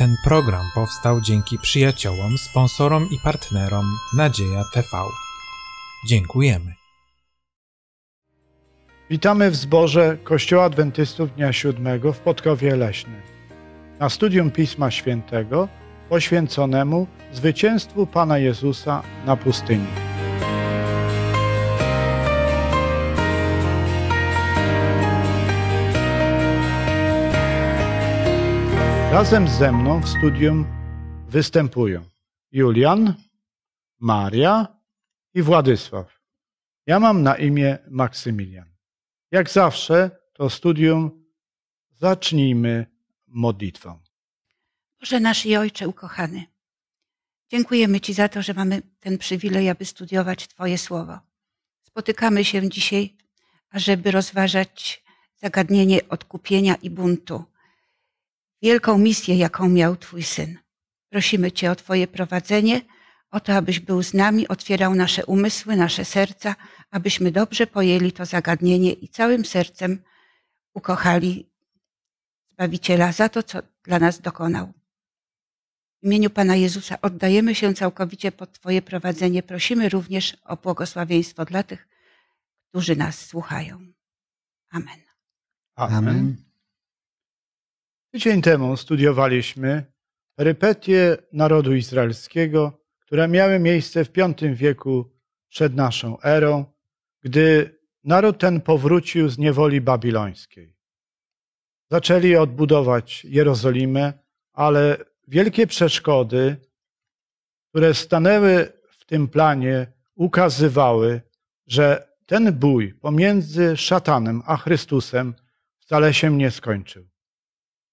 Ten program powstał dzięki przyjaciołom, sponsorom i partnerom Nadzieja TV. Dziękujemy. Witamy w zborze Kościoła Adwentystów Dnia Siódmego w Podkowie Leśnym. Na studium Pisma Świętego poświęconemu zwycięstwu Pana Jezusa na pustyni. Razem ze mną w studium występują Julian, Maria i Władysław. Ja mam na imię Maksymilian. Jak zawsze to studium zacznijmy modlitwą. Boże nasz i Ojcze ukochany, dziękujemy Ci za to, że mamy ten przywilej, aby studiować Twoje słowo. Spotykamy się dzisiaj, ażeby rozważać zagadnienie odkupienia i buntu. Wielką misję, jaką miał Twój Syn. Prosimy Cię o Twoje prowadzenie, o to, abyś był z nami, otwierał nasze umysły, nasze serca, abyśmy dobrze pojęli to zagadnienie i całym sercem ukochali Zbawiciela za to, co dla nas dokonał. W imieniu Pana Jezusa oddajemy się całkowicie pod Twoje prowadzenie. Prosimy również o błogosławieństwo dla tych, którzy nas słuchają. Amen. Amen. Tydzień temu studiowaliśmy perypetie narodu izraelskiego, które miały miejsce w V wieku przed naszą erą, gdy naród ten powrócił z niewoli babilońskiej. Zaczęli odbudować Jerozolimę, ale wielkie przeszkody, które stanęły w tym planie, ukazywały, że ten bój pomiędzy szatanem a Chrystusem wcale się nie skończył.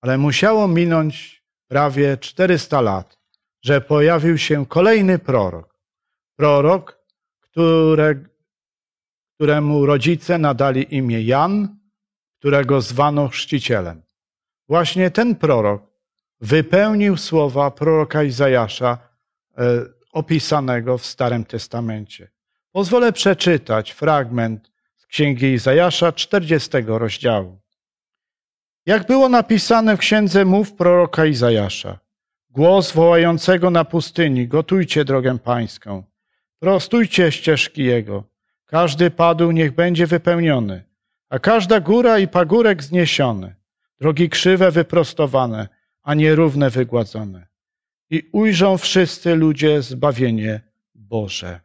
Ale musiało minąć prawie 400 lat, że pojawił się kolejny prorok. Prorok, które, któremu rodzice nadali imię Jan, którego zwano chrzcicielem. Właśnie ten prorok wypełnił słowa proroka Izajasza e, opisanego w Starym Testamencie. Pozwolę przeczytać fragment z Księgi Izajasza 40 rozdziału. Jak było napisane w księdze mów proroka Izajasza, głos wołającego na pustyni, gotujcie drogę pańską, prostujcie ścieżki jego, każdy padł niech będzie wypełniony, a każda góra i pagórek zniesiony, drogi krzywe wyprostowane, a nierówne wygładzone. I ujrzą wszyscy ludzie zbawienie Boże.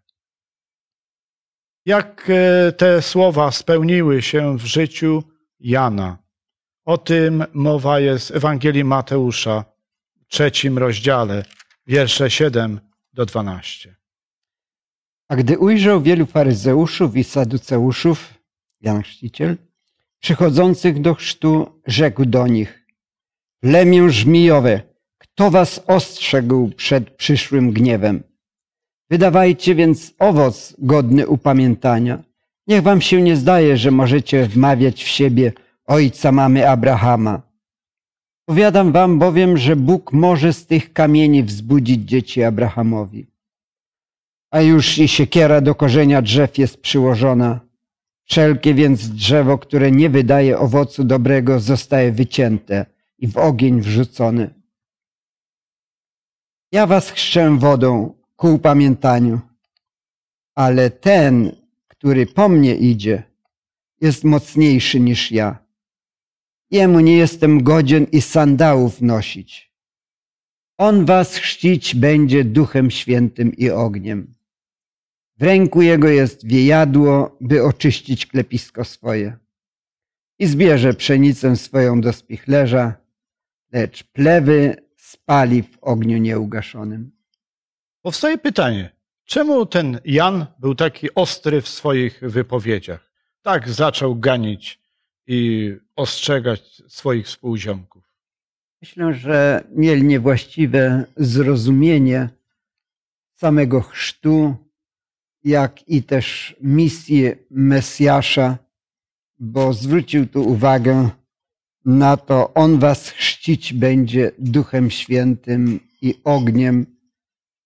Jak e, te słowa spełniły się w życiu Jana? O tym mowa jest w Ewangelii Mateusza, trzecim rozdziale, wiersze 7 do 12. A gdy ujrzał wielu faryzeuszów i saduceuszów, Jan Chrzciciel, przychodzących do chrztu, rzekł do nich, plemię żmijowe, kto was ostrzegł przed przyszłym gniewem? Wydawajcie więc owoc godny upamiętania. Niech wam się nie zdaje, że możecie wmawiać w siebie ojca mamy Abrahama. Powiadam wam bowiem, że Bóg może z tych kamieni wzbudzić dzieci Abrahamowi. A już i siekiera do korzenia drzew jest przyłożona. Wszelkie więc drzewo, które nie wydaje owocu dobrego, zostaje wycięte i w ogień wrzucone. Ja was chrzczę wodą ku upamiętaniu, ale ten, który po mnie idzie, jest mocniejszy niż ja. Jemu nie jestem godzien i sandałów nosić. On was chrzcić będzie duchem świętym i ogniem. W ręku jego jest wiejadło, by oczyścić klepisko swoje. I zbierze pszenicę swoją do spichlerza, lecz plewy spali w ogniu nieugaszonym. Powstaje pytanie, czemu ten Jan był taki ostry w swoich wypowiedziach? Tak zaczął ganić i ostrzegać swoich współziomków. Myślę, że mieli niewłaściwe zrozumienie samego chrztu, jak i też misję Mesjasza, bo zwrócił tu uwagę na to, on was chrzcić będzie Duchem Świętym i ogniem,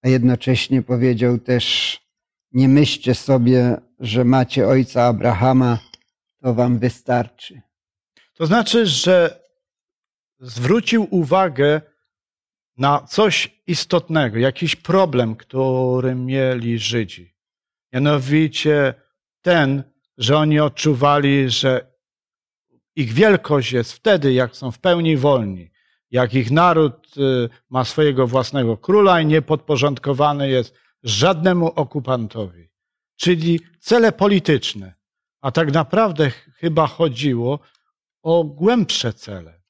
a jednocześnie powiedział też, nie myślcie sobie, że macie ojca Abrahama, to wam wystarczy. To znaczy, że zwrócił uwagę na coś istotnego, jakiś problem, który mieli Żydzi. Mianowicie ten, że oni odczuwali, że ich wielkość jest wtedy, jak są w pełni wolni, jak ich naród y, ma swojego własnego króla i nie podporządkowany jest żadnemu okupantowi. Czyli cele polityczne. A tak naprawdę chyba chodziło o głębsze cele.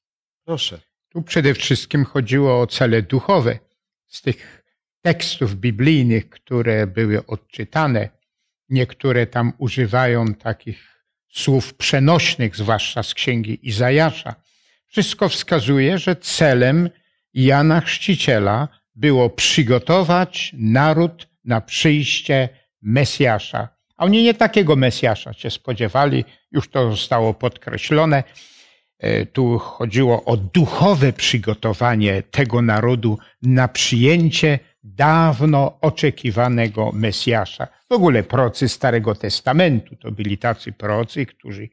Proszę. Tu przede wszystkim chodziło o cele duchowe. Z tych tekstów biblijnych, które były odczytane, niektóre tam używają takich słów przenośnych, zwłaszcza z księgi Izajasza. Wszystko wskazuje, że celem Jana Chrzciciela było przygotować naród na przyjście Mesjasza. A oni nie takiego Mesjasza się spodziewali, już to zostało podkreślone. E, tu chodziło o duchowe przygotowanie tego narodu na przyjęcie dawno oczekiwanego Mesjasza. W ogóle procy Starego Testamentu to byli tacy procy, którzy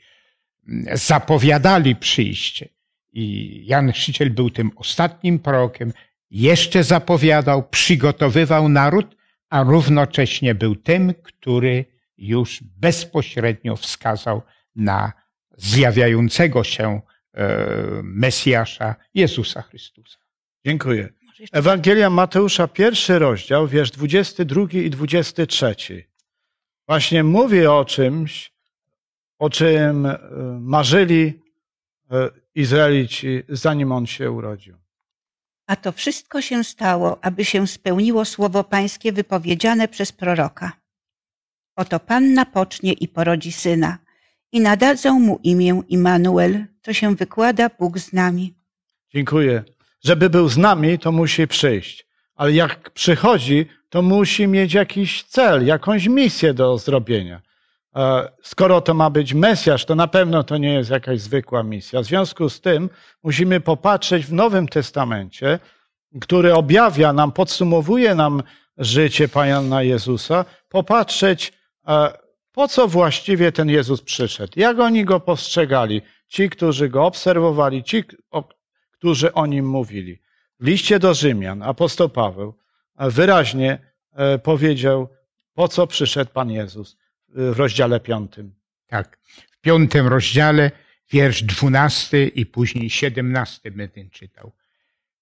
mm, zapowiadali przyjście. I Jan Chrzciciel był tym ostatnim prorokiem, jeszcze zapowiadał, przygotowywał naród, a równocześnie był tym, który już bezpośrednio wskazał na zjawiającego się e, Mesjasza Jezusa Chrystusa. Dziękuję. Ewangelia Mateusza, pierwszy rozdział, wiersz 22 i 23. Właśnie mówi o czymś, o czym e, marzyli e, Izraelici, zanim on się urodził. A to wszystko się stało, aby się spełniło słowo Pańskie wypowiedziane przez proroka. Oto Panna pocznie i porodzi syna i nadadzą mu imię Immanuel, co się wykłada Bóg z nami. Dziękuję. Żeby był z nami, to musi przyjść. Ale jak przychodzi, to musi mieć jakiś cel, jakąś misję do zrobienia. E, Skoro to ma być Mesjasz, to na pewno to nie jest jakaś zwykła misja. W związku z tym musimy popatrzeć w Nowym Testamencie, który objawia nam, podsumowuje nam życie Pana Jezusa, popatrzeć, po co właściwie ten Jezus przyszedł, jak oni go postrzegali, ci, którzy go obserwowali, ci, którzy o nim mówili. W liście do Rzymian apostoł Paweł e, wyraźnie e, powiedział, po co przyszedł Pan Jezus w rozdziale piątym. Tak. W piątym rozdziale, wiersz dwunasty i później siedemnasty będę czytał.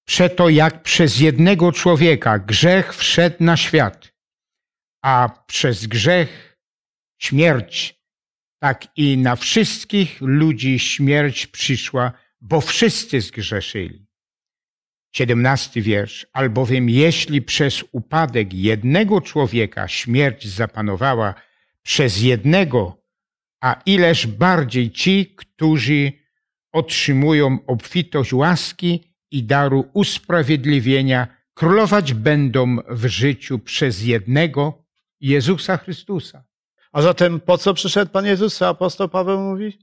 Przeto jak przez jednego człowieka grzech wszedł na świat, a przez grzech śmierć, tak i na wszystkich ludzi śmierć przyszła, bo wszyscy zgrzeszyli. Siedemnasty wiersz. Albowiem jeśli przez upadek jednego człowieka śmierć zapanowała przez jednego, a ileż bardziej ci, którzy otrzymują obfitość łaski i daru usprawiedliwienia, królować będą w życiu przez jednego Jezusa Chrystusa. A zatem po co przyszedł Pan Jezus, apostoł Paweł mówi?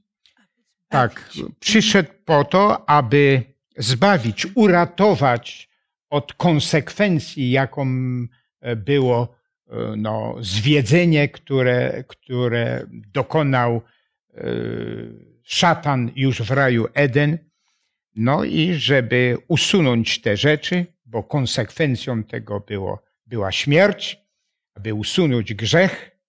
Tak, przyszedł po to, aby zbawić, uratować od konsekwencji, jaką e, było e, no, zwiedzenie, które, które dokonał e, szatan już w raju Eden. No i żeby usunąć te rzeczy, bo konsekwencją tego było, była śmierć, aby usunąć grzech,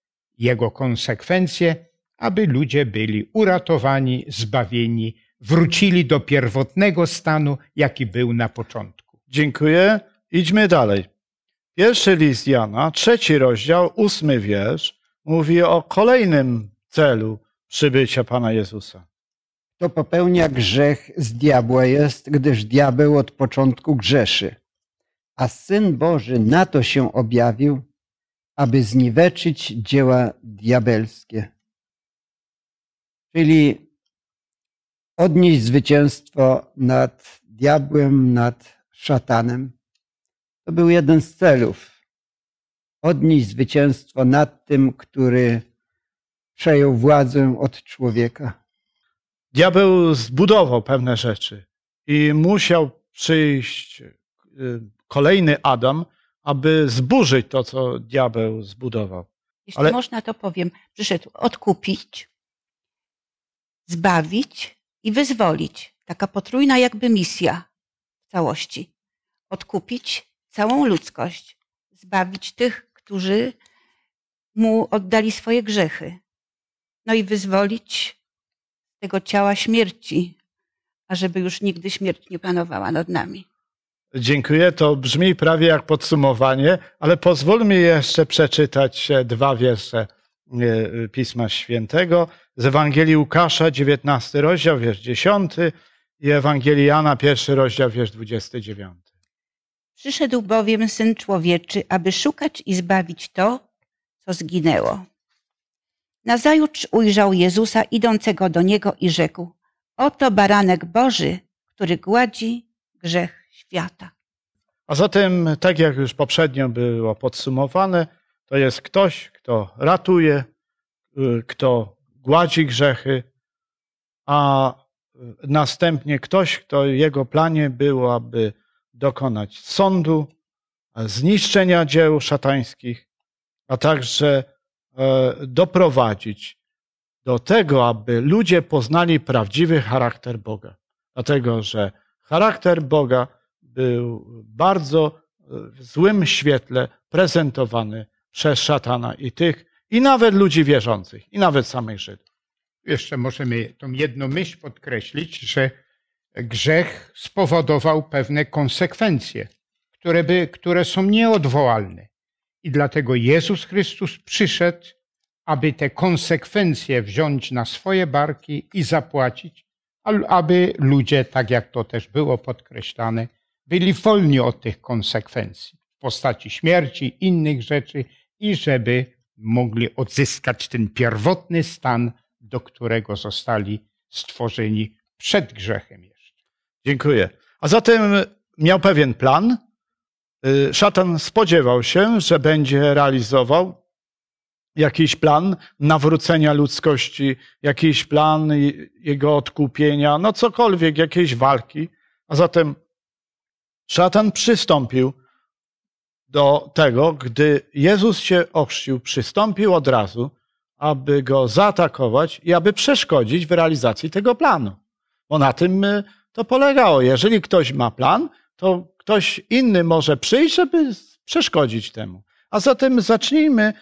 jego konsekwencje, aby ludzie byli uratowani, zbawieni, wrócili do pierwotnego stanu, jaki był na początku. Dziękuję. Idźmy dalej. Pierwszy list Jana, trzeci rozdział, ósmy wiersz, mówi o kolejnym celu przybycia Pana Jezusa. To popełnia grzech z diabła jest, gdyż diabeł od początku grzeszy. A Syn Boży na to się objawił, aby zniweczyć dzieła diabelskie. Czyli odnieść zwycięstwo nad diabłem, nad szatanem. To był jeden z celów. Odnieść zwycięstwo nad tym, który przejął władzę od człowieka. Diabeł zbudował pewne rzeczy i musiał przyjść y, kolejny Adam, aby zburzyć to, co diabeł zbudował. Jeśli Ale- można, to powiem, przyszedł odkupić, zbawić i wyzwolić. Taka potrójna jakby misja w całości. odkupić całą ludzkość, zbawić tych, którzy mu oddali swoje grzechy, no i wyzwolić tego ciała śmierci, ażeby już nigdy śmierć nie panowała nad nami. Dziękuję. To brzmi prawie jak podsumowanie, ale pozwól mi jeszcze przeczytać dwa wiersze e, Pisma Świętego z Ewangelii Łukasza, 19 rozdział, wiersz 10 i Ewangelii Jana, pierwszy rozdział, wiersz 29. Przyszedł bowiem Syn Człowieczy, aby szukać i zbawić to, co zginęło. Nazajutrz ujrzał Jezusa idącego do niego i rzekł: Oto baranek Boży, który gładzi grzech świata. A zatem, tak jak już poprzednio było podsumowane, to jest ktoś, kto ratuje, y, kto gładzi grzechy, a następnie ktoś, kto jego planie było, aby dokonać sądu, zniszczenia dzieł szatańskich, a także e, doprowadzić do tego, aby ludzie poznali prawdziwy charakter Boga. Dlatego, że charakter Boga był bardzo e, w złym świetle prezentowany przez szatana i tych, i nawet ludzi wierzących, i nawet samych Żydów. Jeszcze możemy tą jedną myśl podkreślić, że grzech spowodował pewne konsekwencje, które, by, które są nieodwołalne. I dlatego Jezus Chrystus przyszedł, aby te konsekwencje wziąć na swoje barki i zapłacić, aby ludzie, tak jak to też było podkreślane, byli wolni od tych konsekwencji w postaci śmierci, innych rzeczy i żeby mogli odzyskać ten pierwotny stan, do którego zostali stworzeni przed grzechem jeszcze. Dziękuję. A zatem miał pewien plan. Y, szatan spodziewał się, że będzie realizował jakiś plan nawrócenia ludzkości, jakiś plan jego odkupienia, no cokolwiek, jakiejś walki. A zatem szatan przystąpił do tego, gdy Jezus się ochrzcił, przystąpił od razu, aby go zaatakować i aby przeszkodzić w realizacji tego planu. Bo na tym y, to polegało. Jeżeli ktoś ma plan, to ktoś inny może przyjść, żeby przeszkodzić temu. A zatem zacznijmy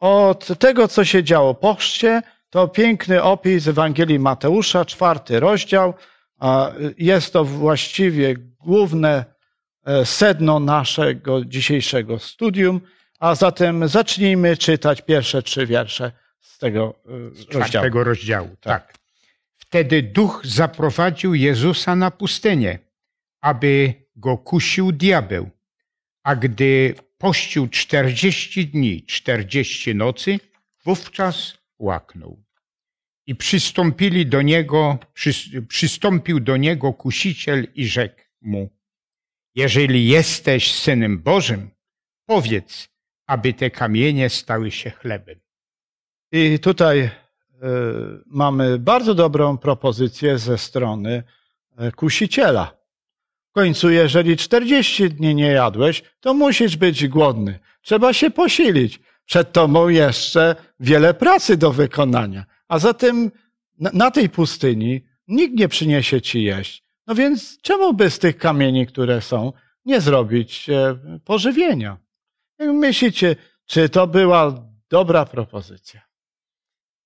od tego, co się działo po chrzcie. To piękny opis Ewangelii Mateusza, czwarty rozdział. Jest to właściwie główne e, sedno naszego dzisiejszego studium. A zatem zacznijmy czytać pierwsze trzy wiersze z tego e, z czwartego rozdziału. Tak. tak. Wtedy duch zaprowadził Jezusa na pustynię, aby go kusił diabeł. A gdy pościł czterdzieści dni, czterdzieści nocy, wówczas łaknął. I przystąpili do niego, przystąpił do niego kusiciel i rzekł mu, jeżeli jesteś Synem Bożym, powiedz, aby te kamienie stały się chlebem. I tutaj y, mamy bardzo dobrą propozycję ze strony e, kusiciela. W końcu, jeżeli 40 dni nie jadłeś, to musisz być głodny. Trzeba się posilić. Przed tobą jeszcze wiele pracy do wykonania. A zatem na tej pustyni nikt nie przyniesie ci jeść. No więc czemu by z tych kamieni, które są, nie zrobić e, pożywienia? Myślicie, czy to była dobra propozycja?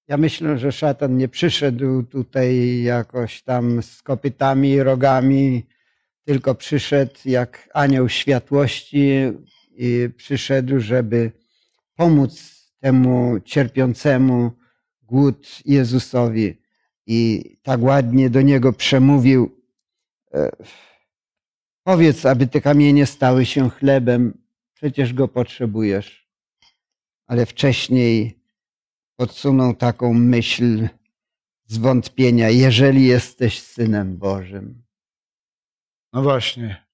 Ja myślę, że szatan nie przyszedł tutaj jakoś tam z kopytami rogami, tylko przyszedł jak anioł światłości i przyszedł, żeby pomóc temu cierpiącemu głód Jezusowi. I tak ładnie do niego przemówił: Powiedz, aby te kamienie stały się chlebem, przecież go potrzebujesz. Ale wcześniej podsunął taką myśl zwątpienia, jeżeli jesteś synem Bożym. No właśnie.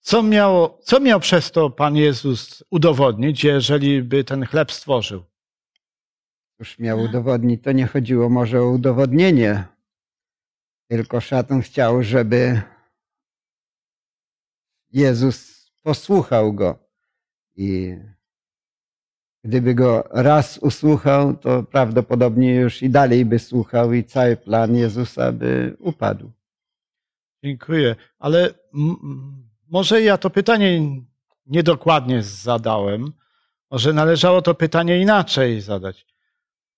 Co, miało, co miał przez to Pan Jezus udowodnić, jeżeli by ten chleb stworzył? Już miał udowodnić, to nie chodziło może o udowodnienie, tylko szatan chciał, żeby Jezus posłuchał go i Gdyby go raz usłuchał, to prawdopodobnie już i dalej by słuchał i cały plan Jezusa by upadł. Dziękuję. Ale może ja to pytanie niedokładnie zadałem. Może należało to pytanie inaczej zadać.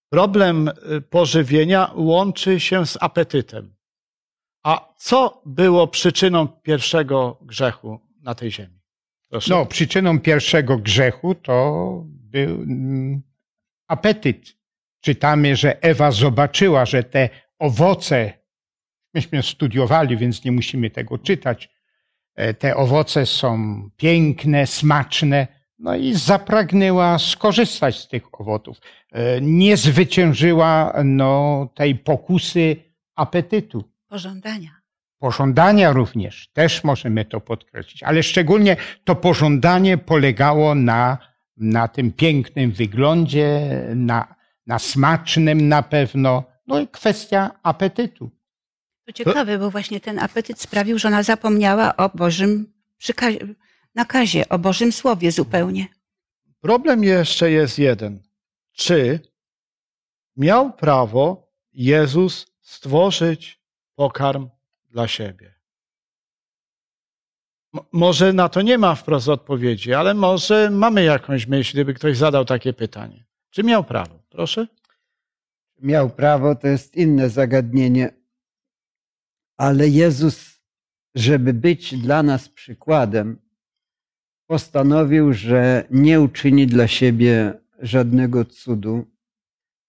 Problem y, pożywienia łączy się z apetytem. A co było przyczyną pierwszego grzechu na tej ziemi? Proszę. No, przyczyną pierwszego grzechu to był mm, apetyt. Czytamy, że Ewa zobaczyła, że te owoce, myśmy studiowali, więc nie musimy tego czytać, e, te owoce są piękne, smaczne, no i zapragnęła skorzystać z tych owoców. E, Nie zwyciężyła no, tej pokusy apetytu. Pożądania. Pożądania również, też możemy to podkreślić, ale szczególnie to pożądanie polegało na, na tym pięknym wyglądzie, na, na smacznym na pewno, no i kwestia apetytu. To ciekawe, bo właśnie ten apetyt sprawił, że ona zapomniała o Bożym nakazie, o Bożym Słowie zupełnie. Problem jeszcze jest jeden. Czy miał prawo Jezus stworzyć pokarm dla siebie? Może na to nie ma wprost odpowiedzi, ale może mamy jakąś myśl, gdyby ktoś zadał takie pytanie. Czy miał prawo? Proszę? Miał prawo, to jest inne zagadnienie. Ale Jezus, żeby być dla nas przykładem, postanowił, że nie uczyni dla siebie żadnego cudu,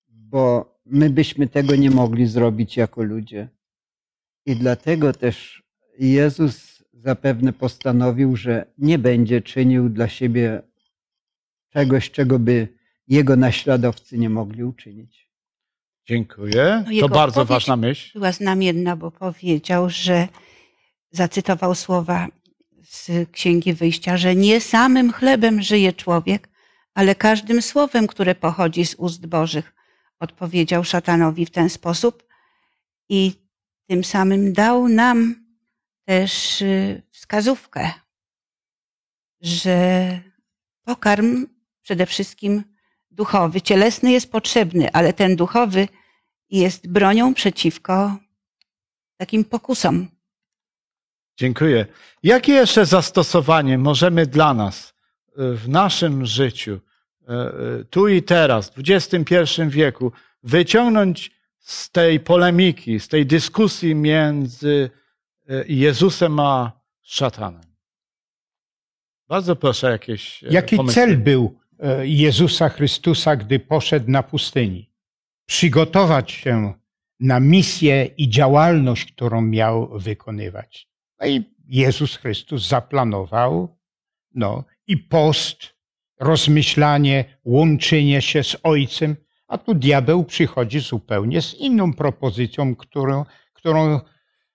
bo my byśmy tego nie mogli zrobić jako ludzie. I dlatego też Jezus zapewne postanowił, że nie będzie czynił dla siebie czegoś, czego by jego naśladowcy nie mogli uczynić. Dziękuję. No To bardzo ważna myśl. Była znamienna, bo powiedział, że zacytował słowa z Księgi Wyjścia, że nie samym chlebem żyje człowiek, ale każdym słowem, które pochodzi z ust Bożych. Odpowiedział szatanowi w ten sposób i tym samym dał nam też y, wskazówkę, że pokarm przede wszystkim duchowy, cielesny jest potrzebny, ale ten duchowy jest bronią przeciwko takim pokusom. Dziękuję. Jakie jeszcze zastosowanie możemy dla nas y, w naszym życiu, y, tu i teraz, w XXI wieku, wyciągnąć z tej polemiki, z tej dyskusji między y, Jezusem a szatanem? Bardzo proszę jakieś. e, Jaki pomysły. cel był e, Jezusa Chrystusa, gdy poszedł na pustyni? Przygotować się na misję i działalność, którą miał wykonywać. No i Jezus Chrystus zaplanował, no i post, rozmyślanie, łączenie się z Ojcem, a tu diabeł przychodzi zupełnie z inną propozycją, którą, którą,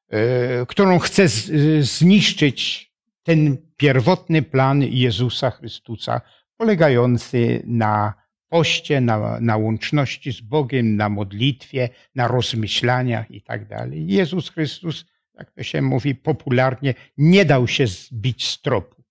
e, którą chce z, zniszczyć ten pierwotny plan Jezusa Chrystusa, polegający na poście, na, na łączności z Bogiem, na modlitwie, na rozmyślaniach i tak. Jezus Chrystus, jak to się mówi popularnie, nie dał się zbić z tropu.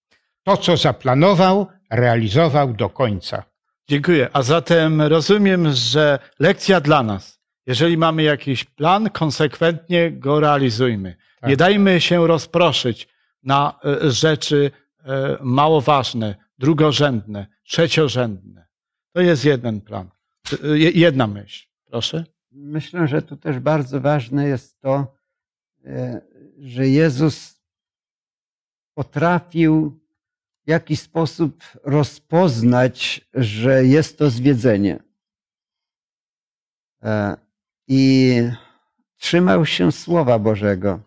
To, co zaplanował, realizował do końca. Dziękuję. A zatem rozumiem, że lekcja dla nas. Jeżeli mamy jakiś plan, konsekwentnie go realizujmy. Tak. Nie dajmy się rozproszyć na e, rzeczy e, mało ważne, drugorzędne, trzeciorzędne. To jest jeden plan. E, je- Jedna myśl. Proszę. Myślę, że tu też bardzo ważne jest to, że Jezus potrafił jakiś sposób rozpoznać, że jest to zwiedzenie. E, I trzymał się Słowa Bożego.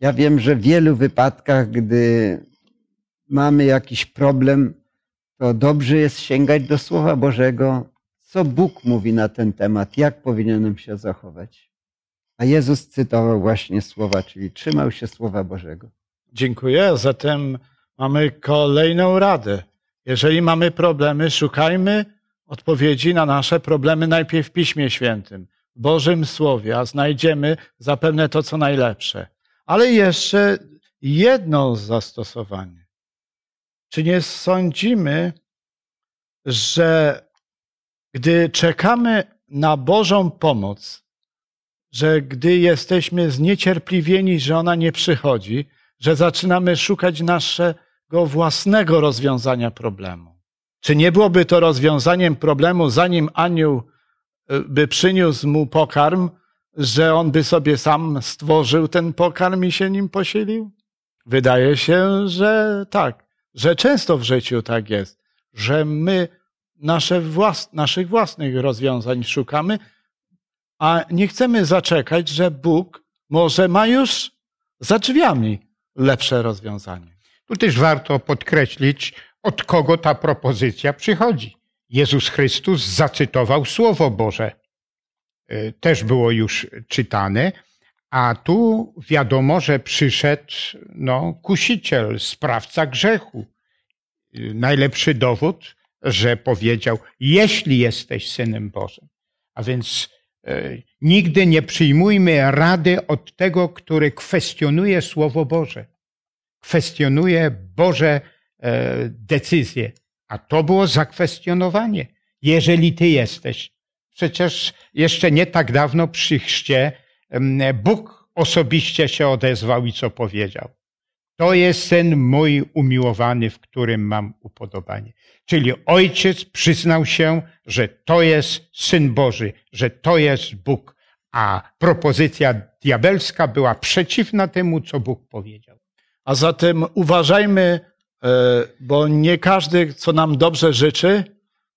Ja wiem, że w wielu wypadkach, gdy mamy jakiś problem, to dobrze jest sięgać do Słowa Bożego, co Bóg mówi na ten temat, jak powinienem się zachować. A Jezus cytował właśnie słowa, czyli trzymał się Słowa Bożego. Dziękuję. Zatem mamy kolejną radę. Jeżeli mamy problemy, szukajmy odpowiedzi na nasze problemy najpierw w Piśmie Świętym, w Bożym Słowie, a znajdziemy zapewne to, co najlepsze. Ale jeszcze jedno zastosowanie. Czy nie sądzimy, że gdy czekamy na Bożą pomoc, że gdy jesteśmy zniecierpliwieni, że ona nie przychodzi, że zaczynamy szukać naszego własnego rozwiązania problemu. Czy nie byłoby to rozwiązaniem problemu, zanim anioł y, by przyniósł mu pokarm, że on by sobie sam stworzył ten pokarm i się nim posilił? Wydaje się, że tak, że często w życiu tak jest, że my nasze włas naszych własnych rozwiązań szukamy, a nie chcemy zaczekać, że Bóg może ma już za drzwiami lepsze rozwiązanie. Tu też warto podkreślić, od kogo ta propozycja przychodzi. Jezus Chrystus zacytował Słowo Boże. Y, Też było już czytane, a tu wiadomo, że przyszedł no, kusiciel, sprawca grzechu. Y, Najlepszy dowód, że powiedział, jeśli jesteś synem Bożym. A więc y, nigdy nie przyjmujmy rady od tego, który kwestionuje Słowo Boże kwestionuje Boże e, decyzje. A to było zakwestionowanie. Jeżeli ty jesteś. Przecież jeszcze nie tak dawno przy chrzcie Bóg osobiście się odezwał i co powiedział. To jest syn mój umiłowany, w którym mam upodobanie. Czyli ojciec przyznał się, że to jest syn Boży, że to jest Bóg, a propozycja diabelska była przeciwna temu, co Bóg powiedział. A zatem uważajmy, e, bo nie każdy, co nam dobrze życzy,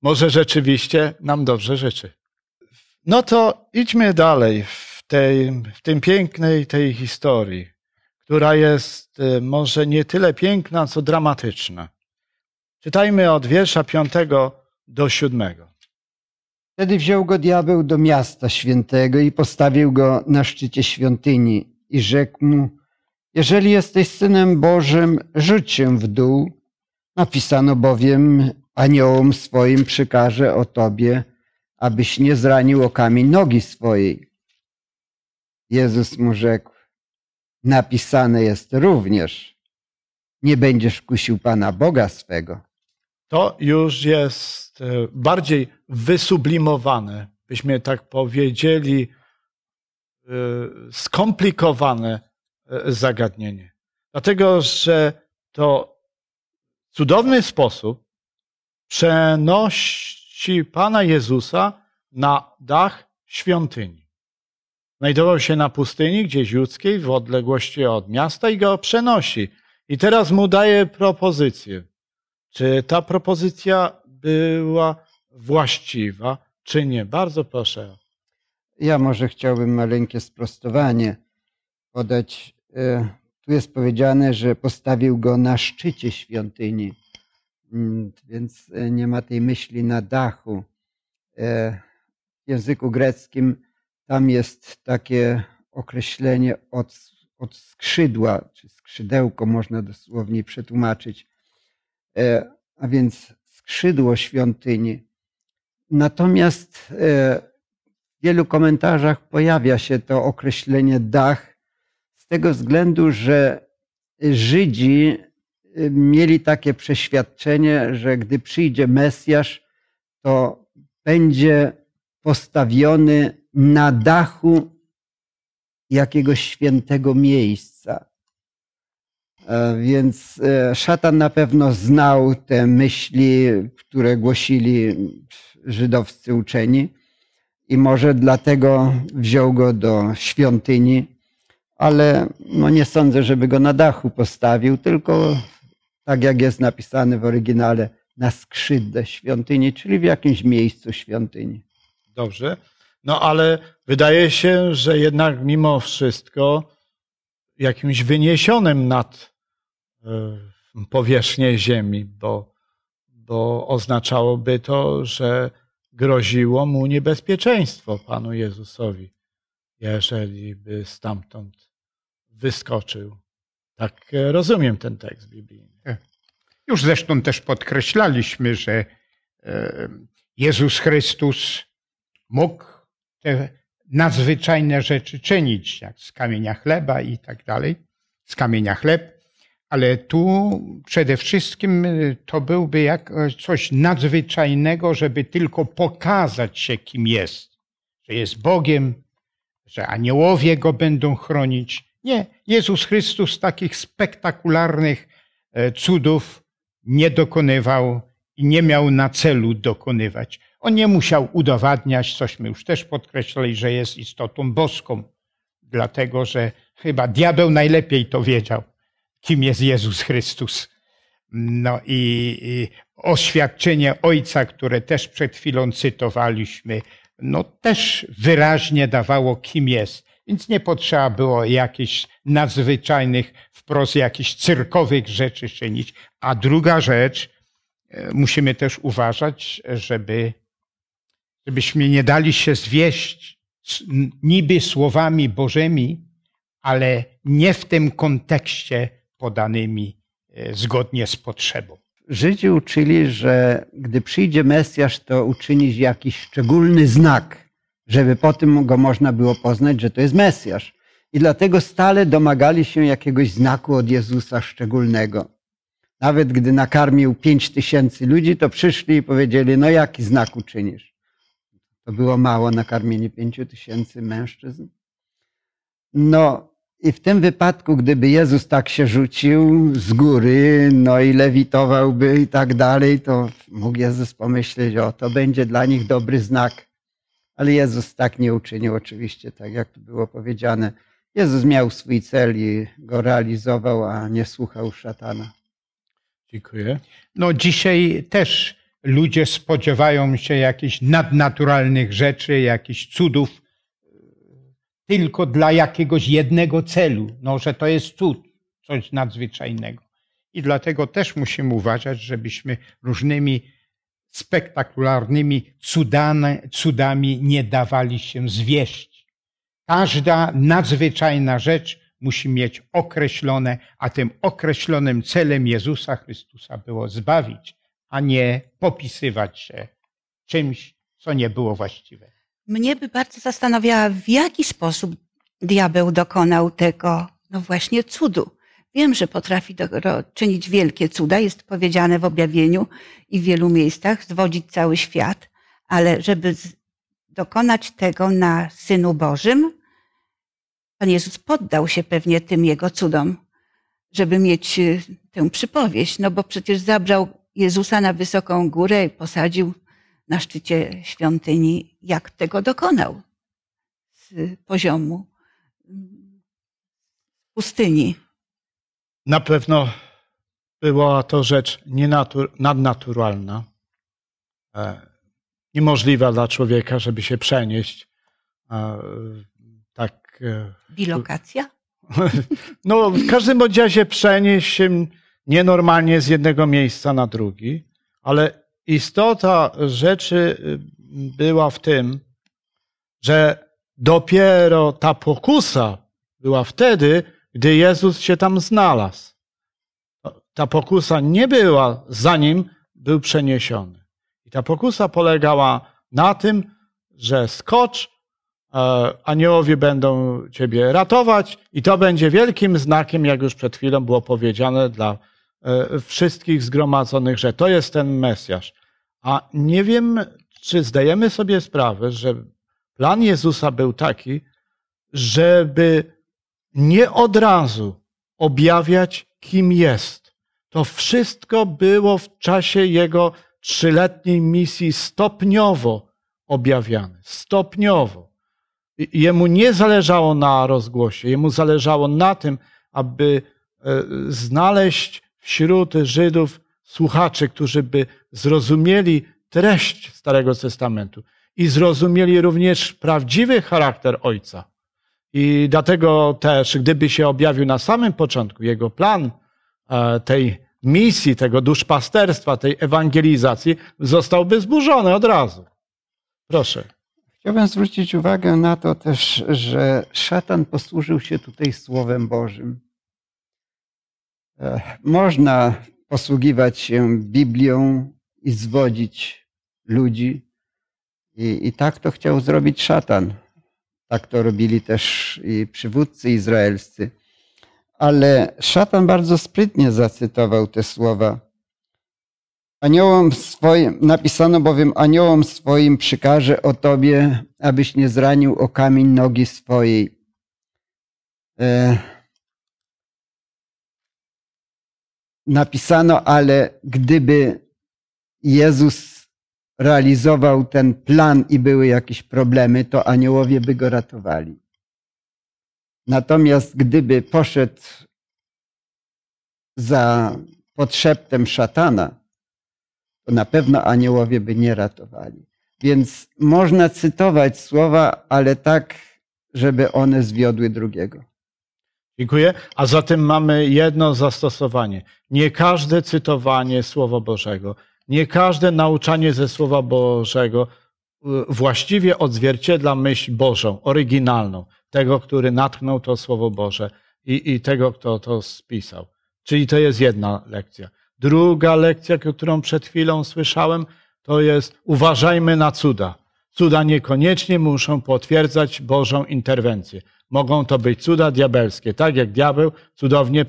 może rzeczywiście nam dobrze życzy. No to idźmy dalej w, tej, w tym pięknej tej historii, która jest e, może nie tyle piękna, co dramatyczna. Czytajmy od wiersza piątego do siódmego. Wtedy wziął go diabeł do miasta świętego i postawił go na szczycie świątyni i rzekł mu, jeżeli jesteś synem Bożym, rzuć się w dół. Napisano bowiem, aniołom swoim przykaże o tobie, abyś nie zranił o kamień nogi swojej. Jezus mu rzekł, napisane jest również, nie będziesz kusił Pana Boga swego. To już jest e, bardziej wysublimowane, byśmy tak powiedzieli, e, skomplikowane zagadnienie. Dlatego, że to cudowny sposób przenosi Pana Jezusa na dach świątyni. Znajdował się na pustyni gdzieś judzkiej, w odległości od miasta i go przenosi. I teraz mu daje propozycję. Czy ta propozycja była właściwa, czy nie? Bardzo proszę. Ja może chciałbym maleńkie sprostowanie podać. E, Tu jest powiedziane, że postawił go na szczycie świątyni, Mm, więc e, nie ma tej myśli na dachu. E, W języku greckim tam jest takie określenie od, od skrzydła, czy skrzydełko można dosłownie przetłumaczyć. A więc skrzydło świątyni. Natomiast w wielu komentarzach pojawia się to określenie dach tego względu, że Żydzi y, mieli takie przeświadczenie, że gdy przyjdzie Mesjasz, to będzie postawiony na dachu jakiegoś świętego miejsca. E, Więc e, szatan na pewno znał te myśli, które głosili żydowscy uczeni i może dlatego wziął go do świątyni, ale no nie sądzę, żeby go na dachu postawił, tylko tak jak jest napisane w oryginale, na skrzydle świątyni, czyli w jakimś miejscu świątyni. Dobrze. No ale wydaje się, że jednak mimo wszystko jakimś wyniesionym nad e, powierzchnię ziemi, bo, bo oznaczałoby to, że groziło mu niebezpieczeństwo Panu Jezusowi, jeżeli by stamtąd wyskoczył. Tak e, rozumiem ten tekst biblijny. Już zresztą też podkreślaliśmy, że e, Jezus Chrystus mógł te nadzwyczajne rzeczy czynić, jak z kamienia chleba i tak dalej, z kamienia chleb, ale tu przede wszystkim e, to byłby jak coś nadzwyczajnego, żeby tylko pokazać się, kim jest, że jest Bogiem, że aniołowie go będą chronić. Nie, Jezus Chrystus takich spektakularnych e, cudów nie dokonywał i nie miał na celu dokonywać. On nie musiał udowadniać, cośmy już też podkreślali, że jest istotą boską, dlatego że chyba diabeł najlepiej to wiedział, kim jest Jezus Chrystus. No i, i oświadczenie Ojca, które też przed chwilą cytowaliśmy, no też wyraźnie dawało, kim jest. Więc nie potrzeba było jakichś nadzwyczajnych, wprost jakichś cyrkowych rzeczy czynić. A druga rzecz, e, musimy też uważać, żeby, żebyśmy nie dali się zwieść niby słowami Bożymi, ale nie w tym kontekście podanymi e, zgodnie z potrzebą. Żydzi uczyli, że gdy przyjdzie Mesjasz, to uczynić jakiś szczególny znak, żeby po tym go można było poznać, że to jest Mesjasz. I dlatego stale domagali się jakiegoś znaku od Jezusa szczególnego. Nawet gdy nakarmił pięć tysięcy ludzi, to przyszli i powiedzieli, no jaki znak uczynisz? To było mało nakarmienie pięciu tysięcy mężczyzn. No i w tym wypadku, gdyby Jezus tak się rzucił z góry, no i lewitowałby i tak dalej, to mógł Jezus pomyśleć, o to będzie dla nich dobry znak. Ale Jezus tak nie uczynił, oczywiście, tak jak tu było powiedziane. Jezus miał swój cel i go realizował, a nie słuchał szatana. Dziękuję. No dzisiaj też ludzie spodziewają się jakichś nadnaturalnych rzeczy, jakichś cudów, tylko dla jakiegoś jednego celu, no, że to jest cud, coś nadzwyczajnego. I dlatego też musimy uważać, żebyśmy różnymi spektakularnymi cudami, cudami nie dawali się zwieść. Każda nadzwyczajna rzecz musi mieć określone, a tym określonym celem Jezusa Chrystusa było zbawić, a nie popisywać się czymś, co nie było właściwe. Mnie by bardzo zastanawiała, w jaki sposób diabeł dokonał tego, no właśnie, cudu. Wiem, że potrafi do, czynić wielkie cuda, jest powiedziane w objawieniu i w wielu miejscach, zwodzić cały świat, ale żeby z, dokonać tego na Synu Bożym, Pan Jezus poddał się pewnie tym jego cudom, żeby mieć y, tę przypowieść, no bo przecież zabrał Jezusa na wysoką górę i posadził na szczycie świątyni, jak tego dokonał z poziomu pustyni. Na pewno była to rzecz nadnaturalna, e, niemożliwa dla człowieka, żeby się przenieść. Tak. E, Bilokacja? No, w każdym razie przenieść się nienormalnie z jednego miejsca na drugi, ale istota rzeczy y, była w tym, że dopiero ta pokusa była wtedy, gdy Jezus się tam znalazł. Ta pokusa nie była zanim był przeniesiony. I ta pokusa polegała na tym, że skocz, e, aniołowie będą ciebie ratować i to będzie wielkim znakiem, jak już przed chwilą było powiedziane dla e, wszystkich zgromadzonych, że to jest ten Mesjasz. A nie wiem, czy zdajemy sobie sprawę, że plan Jezusa był taki, żeby nie od razu objawiać, kim jest. To wszystko było w czasie jego trzyletniej misji stopniowo objawiane. Stopniowo. Jemu nie zależało na rozgłosie, jemu zależało na tym, aby e, znaleźć wśród Żydów słuchaczy, którzy by zrozumieli treść Starego Testamentu i zrozumieli również prawdziwy charakter Ojca. I dlatego też, gdyby się objawił na samym początku jego plan e, tej misji, tego duszpasterstwa, tej ewangelizacji, zostałby zburzony od razu. Proszę. Chciałbym zwrócić uwagę na to też, że szatan posłużył się tutaj Słowem Bożym. E, można posługiwać się Biblią i zwodzić ludzi. I, I tak to chciał zrobić szatan. Tak to robili też i przywódcy izraelscy. Ale szatan bardzo sprytnie zacytował te słowa. Aniołom swoim, napisano bowiem, aniołom swoim przykaże o tobie, abyś nie zranił o kamień nogi swojej. E, napisano, ale gdyby Jezus realizował ten plan i były jakieś problemy, to aniołowie by go ratowali. Natomiast gdyby poszedł za podszeptem szatana, to na pewno aniołowie by nie ratowali. Więc można cytować słowa, ale tak, żeby one zwiodły drugiego. Dziękuję. A zatem mamy jedno zastosowanie. Nie każde cytowanie Słowa Bożego, nie każde nauczanie ze Słowa Bożego y, właściwie odzwierciedla myśl Bożą, oryginalną, tego, który natchnął to Słowo Boże i, i tego, kto to spisał. Czyli to jest jedna lekcja. Druga lekcja, którą przed chwilą słyszałem, to jest uważajmy na cuda. Cuda niekoniecznie muszą potwierdzać Bożą interwencję. Mogą to być cuda diabelskie, tak jak diabeł cudownie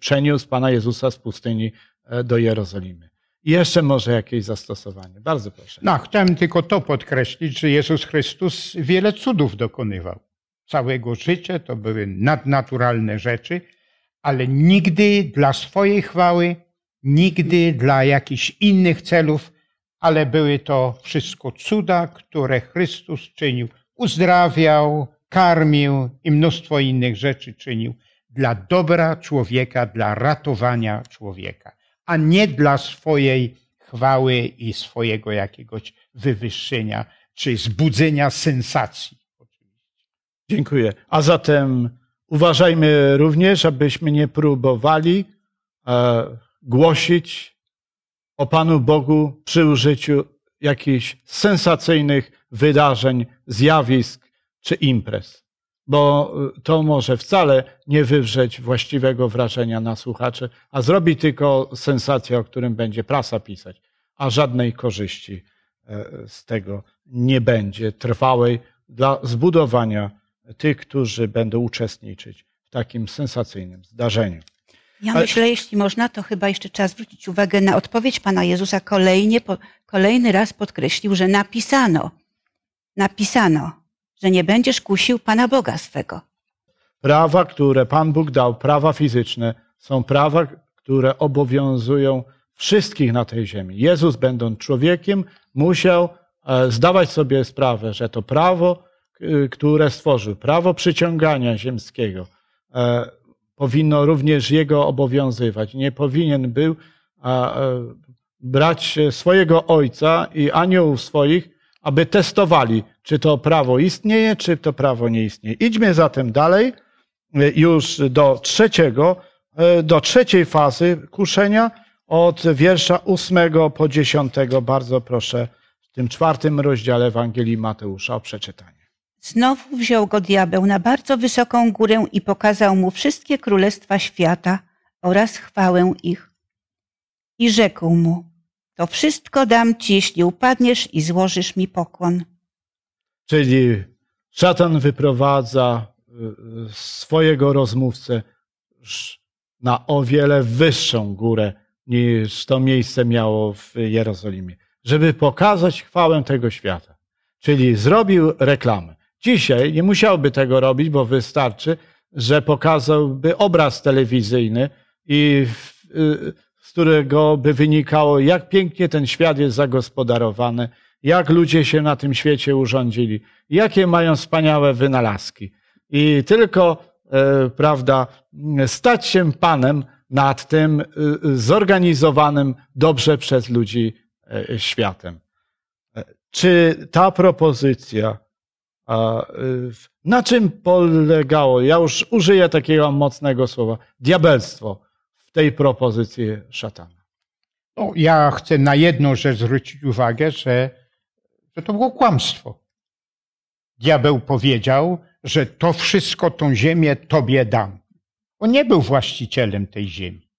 przeniósł Pana Jezusa z pustyni e, do Jerozolimy. I jeszcze może jakieś zastosowanie. Bardzo proszę. No, chciałem tylko to podkreślić, że Jezus Chrystus wiele cudów dokonywał. Całego życia to były nadnaturalne rzeczy, ale nigdy dla swojej chwały, nigdy dla jakichś innych celów, ale były to wszystko cuda, które Chrystus czynił. Uzdrawiał, karmił i mnóstwo innych rzeczy czynił dla dobra człowieka, dla ratowania człowieka, a nie dla swojej chwały i swojego jakiegoś wywyższenia czy zbudzenia sensacji. Dziękuję. A zatem uważajmy również, abyśmy nie próbowali e, głosić o Panu Bogu przy użyciu jakichś sensacyjnych wydarzeń, zjawisk czy imprez, bo y, to może wcale nie wywrzeć właściwego wrażenia na słuchaczy, a zrobi tylko sensację, o którym będzie prasa pisać, a żadnej korzyści e, z tego nie będzie trwałej dla zbudowania tych, którzy będą uczestniczyć w takim sensacyjnym zdarzeniu. Ja myślę, jeśli można, to chyba jeszcze trzeba zwrócić uwagę na odpowiedź Pana Jezusa. Kolejnie, po, kolejny raz podkreślił, że napisano, napisano, że nie będziesz kusił Pana Boga swego. Prawa, które Pan Bóg dał, prawa fizyczne, są prawa, które obowiązują wszystkich na tej ziemi. Jezus, będąc człowiekiem, musiał e, zdawać sobie sprawę, że to prawo, k- które stworzył, prawo przyciągania ziemskiego, e, powinno również jego obowiązywać. Nie powinien był e, brać swojego ojca i aniołów swoich, aby testowali, czy to prawo istnieje, czy to prawo nie istnieje. Idźmy zatem dalej, e, już do trzeciego, e, do trzeciej fazy kuszenia, od wiersza ósmego po dziesiątego. Bardzo proszę w tym czwartym rozdziale Ewangelii Mateusza o przeczytanie. Znowu wziął go diabeł na bardzo wysoką górę i pokazał mu wszystkie królestwa świata oraz chwałę ich. I rzekł mu, to wszystko dam ci, jeśli upadniesz i złożysz mi pokłon. Czyli szatan wyprowadza y, y, swojego rozmówcę na o wiele wyższą górę niż to miejsce miało w Jerozolimie, żeby pokazać chwałę tego świata. Czyli zrobił reklamę. Dzisiaj nie musiałby tego robić, bo wystarczy, że pokazałby obraz telewizyjny i y, z którego by wynikało, jak pięknie ten świat jest zagospodarowany, jak ludzie się na tym świecie urządzili, jakie mają wspaniałe wynalazki. I tylko, e, prawda, stać się panem nad tym e, zorganizowanym dobrze przez ludzi e, światem. Czy ta propozycja, na czym polegało? Ja już użyję takiego mocnego słowa. Diabelstwo tej propozycji szatana. No, ja chcę na jedną rzecz zwrócić uwagę, że, że to było kłamstwo. Diabeł powiedział, że to wszystko, tą ziemię tobie dam. On nie był właścicielem tej ziemi.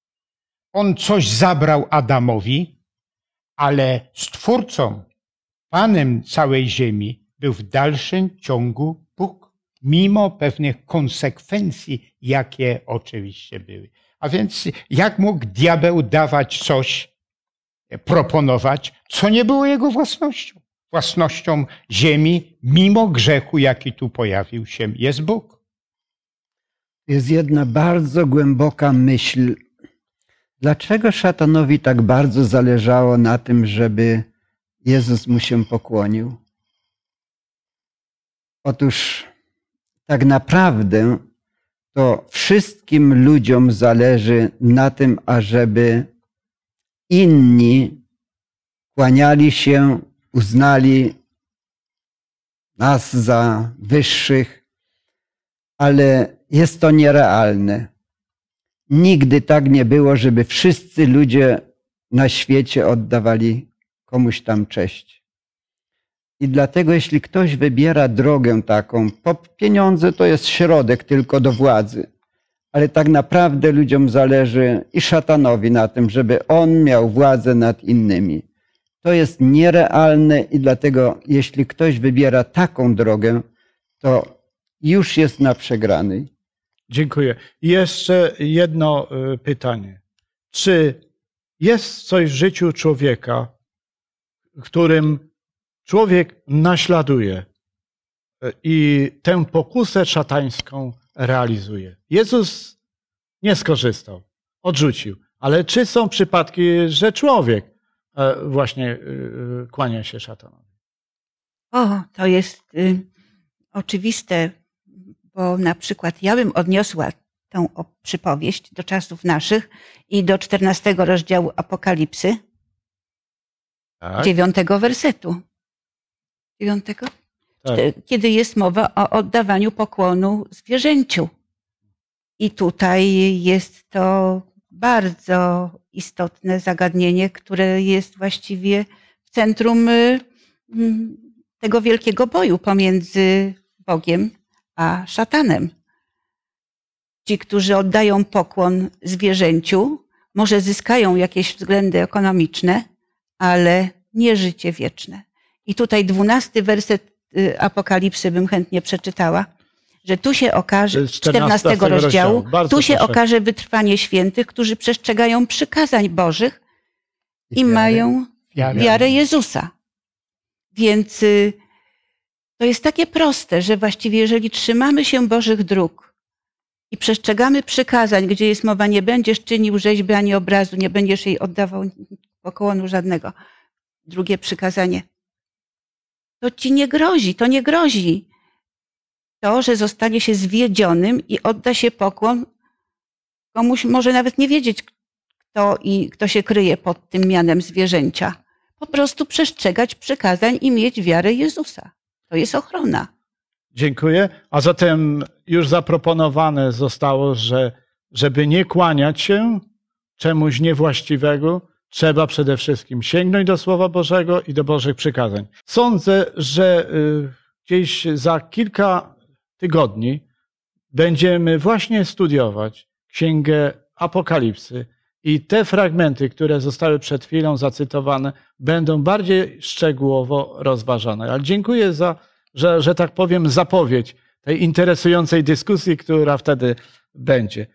On coś zabrał Adamowi, ale stwórcą, panem całej ziemi był w dalszym ciągu Bóg, mimo pewnych konsekwencji, jakie oczywiście były. A więc jak mógł diabeł dawać coś, proponować, co nie było jego własnością? Własnością ziemi, mimo grzechu, jaki tu pojawił się, jest Bóg. Jest jedna bardzo głęboka myśl. Dlaczego szatanowi tak bardzo zależało na tym, żeby Jezus mu się pokłonił? Otóż tak naprawdę to wszystkim ludziom zależy na tym, ażeby inni kłaniali się, uznali nas za wyższych, ale jest to nierealne. Nigdy tak nie było, żeby wszyscy ludzie na świecie oddawali komuś tam cześć. I dlatego, jeśli ktoś wybiera drogę taką, pieniądze to jest środek tylko do władzy, ale tak naprawdę ludziom zależy i szatanowi na tym, żeby on miał władzę nad innymi. To jest nierealne i dlatego, jeśli ktoś wybiera taką drogę, to już jest na przegranej. Dziękuję. Jeszcze jedno y, pytanie. Czy jest coś w życiu człowieka, którym człowiek naśladuje y, i tę pokusę szatańską realizuje? Jezus nie skorzystał, odrzucił. Ale czy są przypadki, że człowiek e, właśnie y, kłania się szatanowi? O, to jest y, oczywiste, bo na przykład ja bym odniosła tę o- przypowieść do czasów naszych i do 14 rozdziału Apokalipsy, Tak, dziewiątego wersetu. Dziewiątego? tak. Kiedy jest mowa o oddawaniu pokłonu zwierzęciu. I tutaj jest to bardzo istotne zagadnienie, które jest właściwie w centrum mm, tego wielkiego boju pomiędzy Bogiem a szatanem. Ci, którzy oddają pokłon zwierzęciu, może zyskają jakieś względy ekonomiczne, ale nie życie wieczne. I tutaj dwunasty werset y, Apokalipsy bym chętnie przeczytała, że tu się okaże, jest 14 14 rozdziału, rozdziału. Tu się proszę. okaże wytrwanie świętych, którzy przestrzegają przykazań Bożych i wiary. mają Wiarę. wiarę Jezusa. Więc y, to jest takie proste, że właściwie jeżeli trzymamy się Bożych dróg i przestrzegamy przykazań, gdzie jest mowa, nie będziesz czynił rzeźby ani obrazu, nie będziesz jej oddawał pokłonu żadnego. Drugie przykazanie. To ci nie grozi, to nie grozi. To, że zostanie się zwiedzionym i odda się pokłon komuś, może nawet nie wiedzieć, kto i kto się kryje pod tym mianem zwierzęcia. Po prostu przestrzegać przykazań i mieć wiarę Jezusa. To jest ochrona. Dziękuję. A zatem już zaproponowane zostało, że żeby nie kłaniać się czemuś niewłaściwego, trzeba przede wszystkim sięgnąć do Słowa Bożego i do Bożych przykazań. Sądzę, że y, gdzieś za kilka tygodni będziemy właśnie studiować Księgę Apokalipsy i te fragmenty, które zostały przed chwilą zacytowane, będą bardziej szczegółowo rozważane. Ale dziękuję za, że, że tak powiem, zapowiedź tej interesującej dyskusji, która wtedy będzie.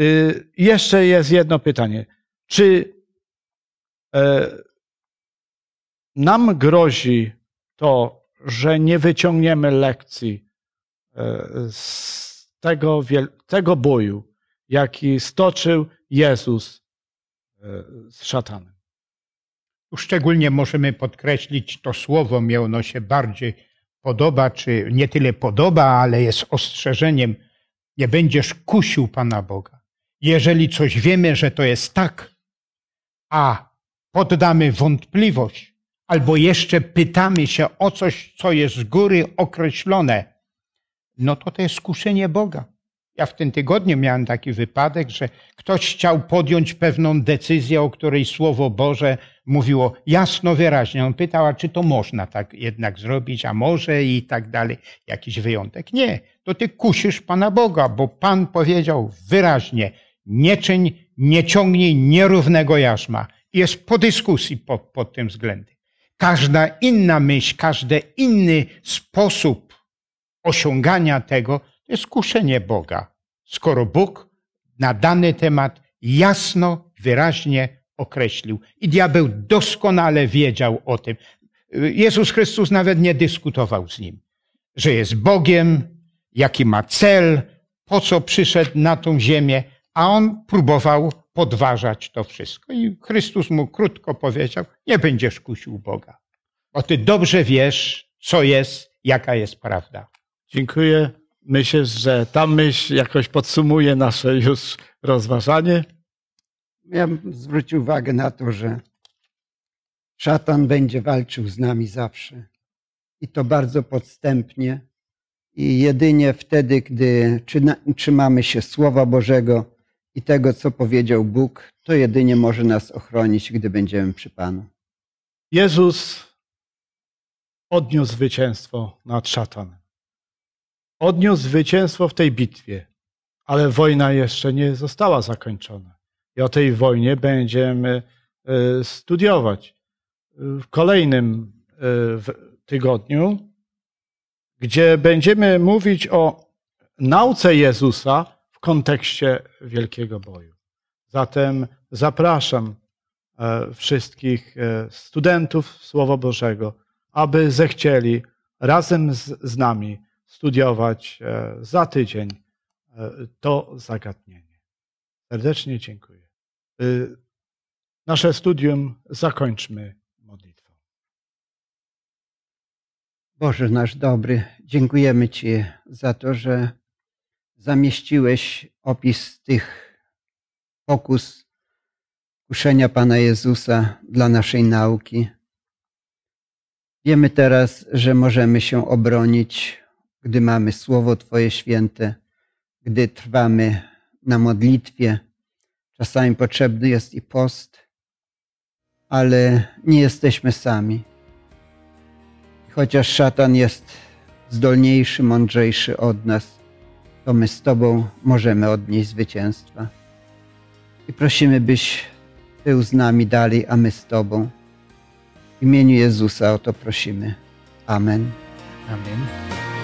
Y, Jeszcze jest jedno pytanie. Czy nam grozi to, że nie wyciągniemy lekcji e, z tego, tego boju, jaki stoczył Jezus e, z szatanem? Szczególnie możemy podkreślić to słowo, mnie ono się bardziej podoba, czy nie tyle podoba, ale jest ostrzeżeniem. Nie będziesz kusił Pana Boga. Jeżeli coś wiemy, że to jest tak, a poddamy wątpliwość, albo jeszcze pytamy się o coś, co jest z góry określone, no to to jest kuszenie Boga. Ja w tym tygodniu miałem taki wypadek, że ktoś chciał podjąć pewną decyzję, o której Słowo Boże mówiło jasno, wyraźnie. On pytał, a czy to można tak jednak zrobić, a może i tak dalej, jakiś wyjątek. Nie, to ty kusisz Pana Boga, bo Pan powiedział wyraźnie, nie czyń, nie ciągnij nierównego jarzma. Jest po dyskusji pod, pod tym względem. Każda inna myśl, każdy inny sposób osiągania tego to jest kuszenie Boga. Skoro Bóg na dany temat jasno, wyraźnie określił i diabeł doskonale wiedział o tym. Jezus Chrystus nawet nie dyskutował z nim, że jest Bogiem, jaki ma cel, po co przyszedł na tą ziemię, a on próbował podważać to wszystko. I Chrystus mu krótko powiedział: Nie będziesz kusił Boga, bo ty dobrze wiesz, co jest, jaka jest prawda. Dziękuję. Myślę, że ta myśl jakoś podsumuje nasze już rozważanie. Ja bym zwrócił uwagę na to, że szatan będzie walczył z nami zawsze. I to bardzo podstępnie. I jedynie wtedy, gdy trzymamy się Słowa Bożego i tego, co powiedział Bóg, to jedynie może nas ochronić, gdy będziemy przy Panu. Jezus odniósł zwycięstwo nad szatanem. Odniósł zwycięstwo w tej bitwie, ale wojna jeszcze nie została zakończona. I o tej wojnie będziemy e, studiować w kolejnym e, tygodniu, gdzie będziemy mówić o nauce Jezusa kontekście wielkiego boju. Zatem zapraszam e, wszystkich e, studentów Słowa Bożego, aby zechcieli razem z, z nami studiować e, za tydzień to zagadnienie. Serdecznie dziękuję. Nasze studium zakończmy modlitwą. Boże nasz dobry, dziękujemy Ci za to, że zamieściłeś opis tych pokus kuszenia Pana Jezusa dla naszej nauki. Wiemy teraz, że możemy się obronić, gdy mamy Słowo Twoje święte, gdy trwamy na modlitwie. Czasami potrzebny jest i post, ale nie jesteśmy sami. Chociaż szatan jest zdolniejszy, mądrzejszy od nas, to my z Tobą możemy odnieść zwycięstwa. I prosimy, byś był z nami dalej, a my z Tobą. W imieniu Jezusa o to prosimy. Amen. Amen.